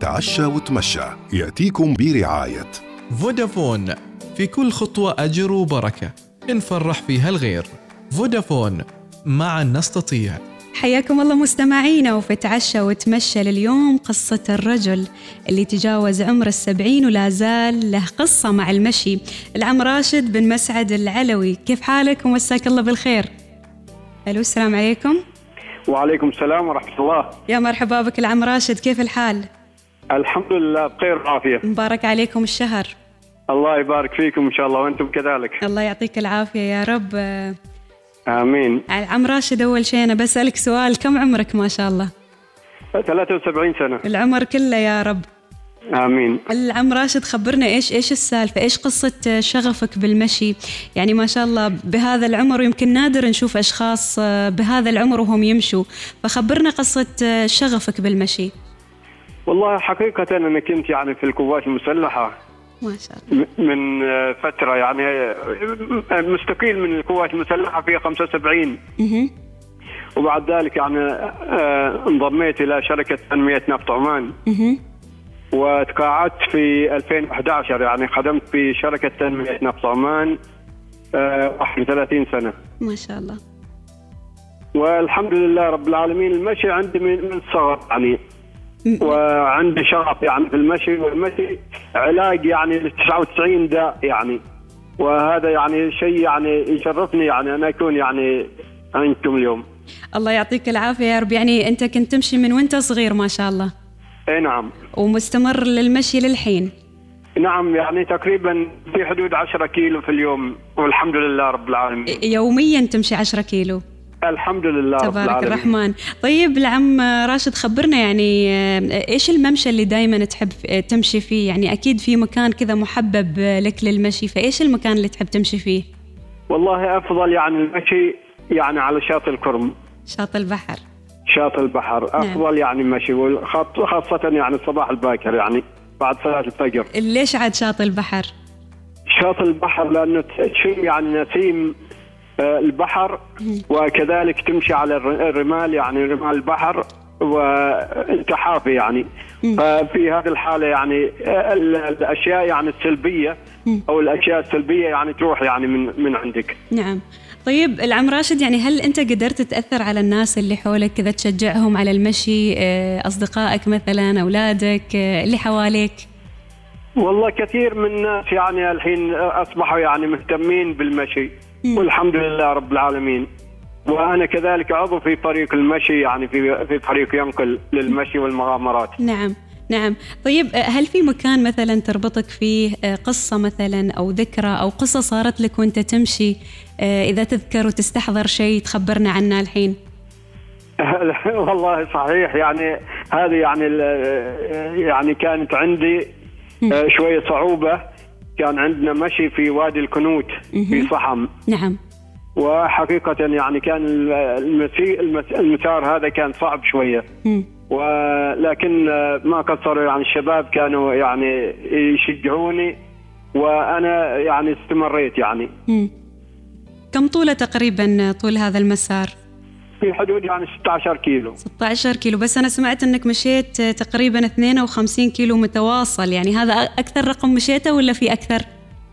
تعشى وتمشى. يأتيكم برعاية. فودافون. في كل خطوة أجر وبركة. نفرح فيها الغير. فودافون. معا نستطيع. حياكم الله مستمعينا وفي تعشى وتمشى لليوم قصة الرجل اللي تجاوز عمر السبعين ولا زال له قصة مع المشي. العم راشد بن مسعد العلوي كيف حالك؟ ومساك الله بالخير. ألو السلام عليكم. وعليكم السلام ورحمة الله. يا مرحبا بك العم راشد كيف الحال؟ الحمد لله بخير وعافية. مبارك عليكم الشهر. الله يبارك فيكم إن شاء الله وأنتم كذلك. الله يعطيك العافية يا رب. آمين. العم راشد أول شيء أنا بسألك سؤال كم عمرك ما شاء الله؟ 73 سنة. العمر كله يا رب. آمين. العم راشد خبرنا إيش إيش السالفة إيش قصة شغفك بالمشي؟ يعني ما شاء الله بهذا العمر يمكن نادر نشوف أشخاص بهذا العمر وهم يمشوا. فخبرنا قصة شغفك بالمشي. والله حقيقة أنا كنت يعني في القوات المسلحة ما شاء الله. من آه، فترة يعني آه، مستقيل من القوات المسلحة في 75 مهم. وبعد ذلك يعني آه، انضميت إلى شركة تنمية نفط عمان. مهم. وتقاعدت في 2011 يعني خدمت في شركة تنمية نفط عمان آه، 31 سنة. ما شاء الله. والحمد لله رب العالمين المشي عندي من الصغر يعني وعندي شغف يعني في المشي والمشي علاج يعني ل 99 داء يعني. وهذا يعني شيء يعني يشرفني يعني أن أكون يعني عندكم اليوم. الله يعطيك العافية يا رب. يعني أنت كنت تمشي من وأنت صغير ما شاء الله. إي نعم. ومستمر للمشي للحين. نعم يعني تقريبا في حدود 10 كيلو في اليوم والحمد لله رب العالمين. يوميا تمشي 10 كيلو. الحمد لله تبارك الرحمن. طيب العم راشد خبرنا يعني آه، إيش الممشى اللي دائما تحب آه، تمشي فيه؟ يعني أكيد في مكان كذا محبب آه، لك للمشي فإيش المكان اللي تحب تمشي فيه؟ والله أفضل يعني المشي يعني على شاطئ الكرم. شاطئ البحر. شاطئ البحر. أفضل يعني مشي والخط- خاصة يعني الصباح الباكر يعني بعد صلاة الفجر. ليش عاد شاطئ البحر؟ شاطئ البحر لأنه تشم يعني نسيم البحر وكذلك تمشي على الر- الرمال يعني رمال البحر وانت حافي يعني. ففي هذه الحالة يعني آه، ال- الأشياء يعني السلبية أو الأشياء السلبية يعني تروح يعني من من عندك. نعم. طيب العم راشد يعني هل أنت قدرت تأثر على الناس اللي حولك كذا تشجعهم على المشي آه، أصدقائك مثلا أولادك آه، اللي حواليك؟ والله كثير من الناس يعني الحين أصبحوا يعني مهتمين بالمشي. والحمد لله رب العالمين. وأنا كذلك عضو في فريق المشي يعني في في فريق ينقل للمشي والمغامرات. نعم نعم. طيب آه، هل في مكان مثلا تربطك فيه آه، قصة مثلا أو ذكرى أو قصة صارت لك وأنت تمشي آه، إذا تذكر وتستحضر شيء تخبرنا عنه الحين؟ والله صحيح يعني هذه يعني ال- يعني كانت عندي آه، شوية صعوبة. كان عندنا مشي في وادي الكنوت في صحم نعم وحقيقة يعني كان المسار هذا كان صعب شوية مم. ولكن ما قصروا يعني الشباب كانوا يعني يشجعوني وأنا يعني استمريت يعني. كم طولة تقريبا طول هذا المسار؟ في حدود يعني 16 كيلو. 16 كيلو. بس أنا سمعت أنك مشيت تقريبا 52 كيلو متواصل. يعني هذا أكثر رقم مشيته ولا في أكثر؟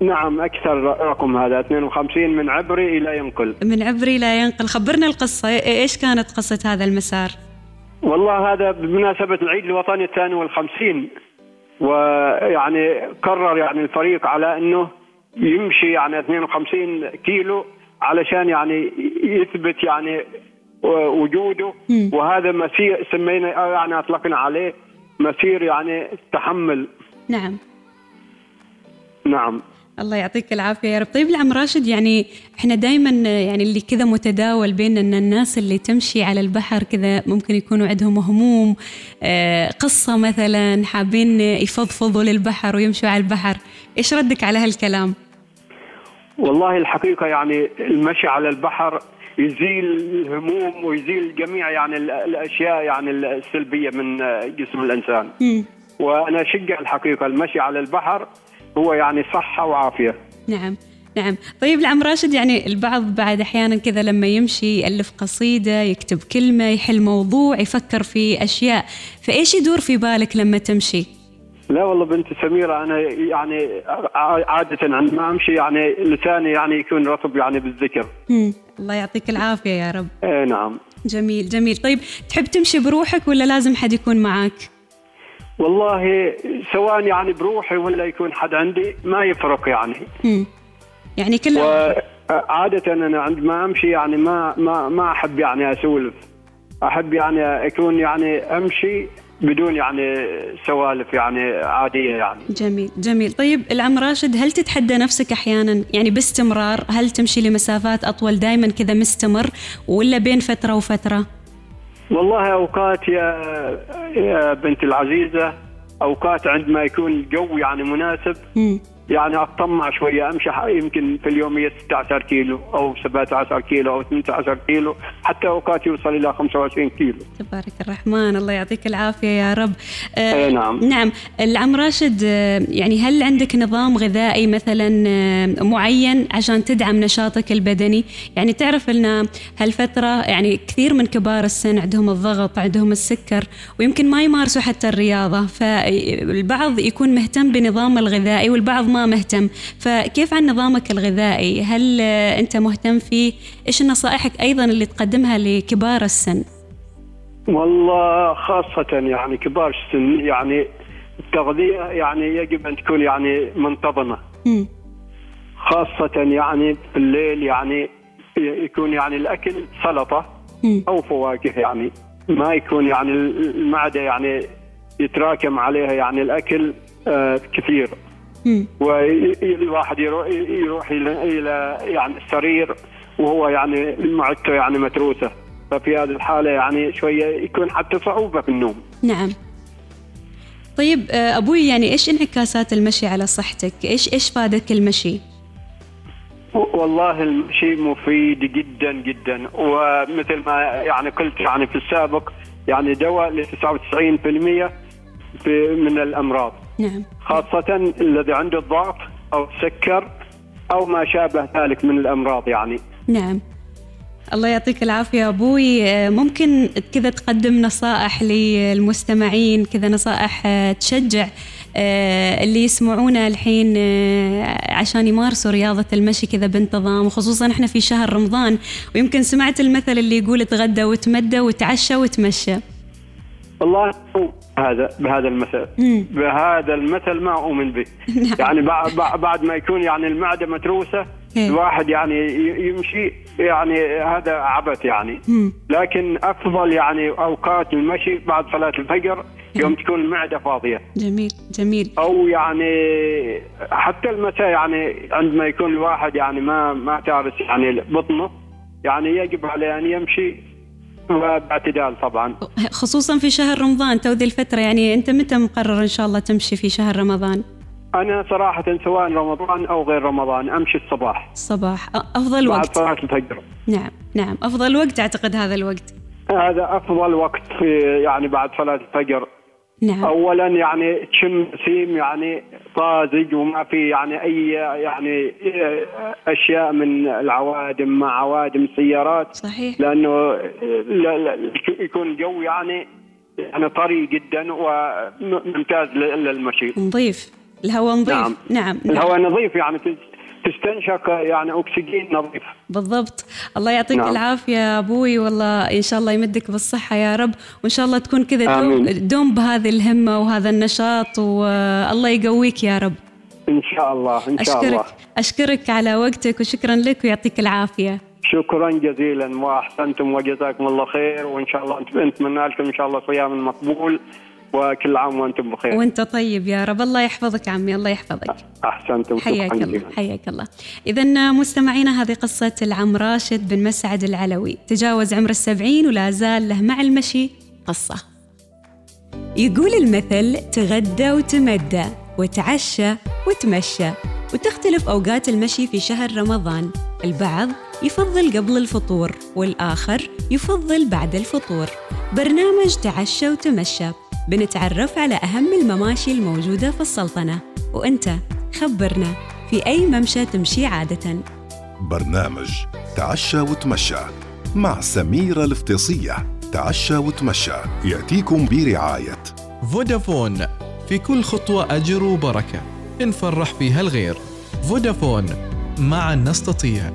نعم أكثر رقم هذا. 52 من عبري إلى ينقل. من عبري لا ينقل. خبرنا القصة. إيه- إيش كانت قصة هذا المسار؟ والله هذا بمناسبة العيد الوطني الثاني والخمسين. ويعني قرر يعني الفريق على إنه يمشي يعني 52 كيلو علشان يعني يثبت يعني وجوده. وهذا مسير سمينا يعني أطلقنا عليه مسير يعني تحمل. نعم. نعم. الله يعطيك العافية يا رب. طيب العم راشد يعني إحنا دائما يعني اللي كذا متداول بين إن الناس اللي تمشي على البحر كذا ممكن يكونوا عندهم هموم آه، قصة مثلا حابين يفضفضوا للبحر ويمشوا على البحر. إيش ردك على هالكلام؟ والله الحقيقة يعني المشي على البحر يزيل الهموم ويزيل جميع يعني ال- الأشياء يعني السلبية من جسم الإنسان. مم. وأنا أشجع الحقيقة المشي على البحر هو يعني صحة وعافية. نعم نعم. طيب العم راشد يعني البعض بعد أحيانا كذا لما يمشي يألف قصيدة يكتب كلمة يحل موضوع يفكر في أشياء. فإيش يدور في بالك لما تمشي؟ لا والله بنت سميرة أنا يعني عادة عندما أمشي يعني لساني يعني يكون رطب يعني بالذكر. الله يعطيك العافية يا رب. إيه نعم. جميل جميل. طيب تحب تمشي بروحك ولا لازم حد يكون معك والله سواء يعني بروحي ولا يكون حد عندي ما يفرق يعني. مم. يعني كل وعادة أنا عندما أمشي يعني ما ما ما أحب يعني أسولف. أحب يعني أكون يعني أمشي بدون يعني سوالف يعني عادية يعني. جميل جميل. طيب العم راشد هل تتحدى نفسك أحيانا يعني باستمرار؟ هل تمشي لمسافات أطول دائما كذا مستمر ولا بين فترة وفترة؟ والله أوقات يا يا بنتي العزيزة أوقات عندما يكون الجو يعني مناسب مم. يعني أطمع شوية أمشي ح- يمكن في اليومية 16 كيلو أو 17 كيلو أو 18 كيلو حتى أوقات يوصل إلى 25 كيلو. تبارك الرحمن الله يعطيك العافية يا رب. آه أي نعم. نعم. العم راشد آه يعني هل عندك نظام غذائي مثلا آه معين عشان تدعم نشاطك البدني؟ يعني تعرف أن هالفترة يعني كثير من كبار السن عندهم الضغط عندهم السكر ويمكن ما يمارسوا حتى الرياضة فالبعض يكون مهتم بنظام الغذائي والبعض ما مهتم فكيف عن نظامك الغذائي هل آه أنت مهتم فيه إيش نصائحك أيضا اللي تقدمها لكبار السن والله خاصة يعني كبار السن يعني التغذية يعني يجب أن تكون يعني منتظمة. خاصة يعني في الليل يعني يكون يعني الأكل سلطة. أو فواكه يعني ما يكون يعني المعدة يعني يتراكم عليها يعني الأكل آه كثير. والواحد يروح يروح إلى يعني السرير وهو يعني معدته يعني متروسة. ففي هذه الحالة يعني شوية يكون حتى صعوبة في النوم. نعم. طيب آه، أبوي يعني إيش انعكاسات المشي على صحتك؟ إيش إيش فادك المشي؟ والله المشي مفيد جدا جدا. ومثل ما يعني قلت يعني في السابق يعني دواء ل 99% في- من الأمراض. نعم. خاصة الذي عنده الضغط أو السكر أو ما شابه ذلك من الأمراض يعني. نعم. الله يعطيك العافية أبوي. آه، ممكن كذا تقدم نصائح للمستمعين كذا نصائح آه، تشجع آه، اللي يسمعونا الحين عشان يمارسوا رياضة المشي كذا بانتظام وخصوصا إحنا في شهر رمضان. ويمكن سمعت المثل اللي يقول اتغدى وتمدى وتعشى وتمشى. والله هذا بهذا المثل مم. بهذا المثل ما أؤمن به نعم. يعني بعد بعد ما يكون يعني المعدة متروسة إيه. الواحد يعني يمشي يعني هذا عبث يعني مم. لكن أفضل يعني أوقات المشي بعد صلاة الفجر يوم تكون المعدة فاضية جميل جميل أو يعني حتى المساء يعني عندما يكون الواحد يعني ما ما تارس يعني بطنه يعني يجب عليه أن يمشي باعتدال طبعا. خصوصا في شهر رمضان تو ذي الفترة يعني أنت متى مقرر إن شاء الله تمشي في شهر رمضان؟ أنا صراحة سواء رمضان أو غير رمضان أمشي الصباح. الصباح أ- أفضل بعد وقت. صلاة الفجر. نعم نعم. أفضل وقت أعتقد هذا الوقت. هذا أفضل وقت في يعني بعد صلاة الفجر. نعم. اولا يعني تشم نسيم يعني طازج وما في يعني أي يعني أشياء من العوادم مع عوادم السيارات. صحيح. لأنه لا- لا- يكون الجو يعني يعني طري جدا وممتاز للمشي. نظيف. الهواء نظيف. نعم. نعم, نعم. الهواء نظيف يعني تستنشق يعني أكسجين نظيف. بالضبط. الله يعطيك نعم. العافية يا أبوي والله إن شاء الله يمدك بالصحة يا رب. وإن شاء الله تكون كذا دوم, بهذه الهمة وهذا النشاط والله يقويك يا رب. إن شاء الله إن شاء الله. أشكرك أشكرك على وقتك وشكرا لك ويعطيك العافية. شكرا جزيلا وأحسنتم وجزاكم الله خير. وإن شاء الله نتمنى لكم إن شاء الله صيام مقبول. وكل عام وأنتم بخير. وأنت طيب يا رب. الله يحفظك عمي الله يحفظك. أحسنتم. حياك الله حياك الله. اذا مستمعينا هذه قصة العم راشد بن مسعد العلوي. تجاوز عمر السبعين ولا زال له مع المشي قصة. يقول المثل تغدى وتمدى وتعشى وتمشى وتختلف أوقات المشي في شهر رمضان. البعض يفضل قبل الفطور والآخر يفضل بعد الفطور. برنامج تعشى وتمشى. بنتعرف على أهم المماشي الموجودة في السلطنة. وأنت خبرنا في أي ممشى تمشي عادة. برنامج تعشى وتمشى مع سميرة الافتصية تعشى وتمشى يأتيكم برعاية. فودافون في كل خطوة أجر وبركة. نفرح فيها الغير. فودافون معا نستطيع.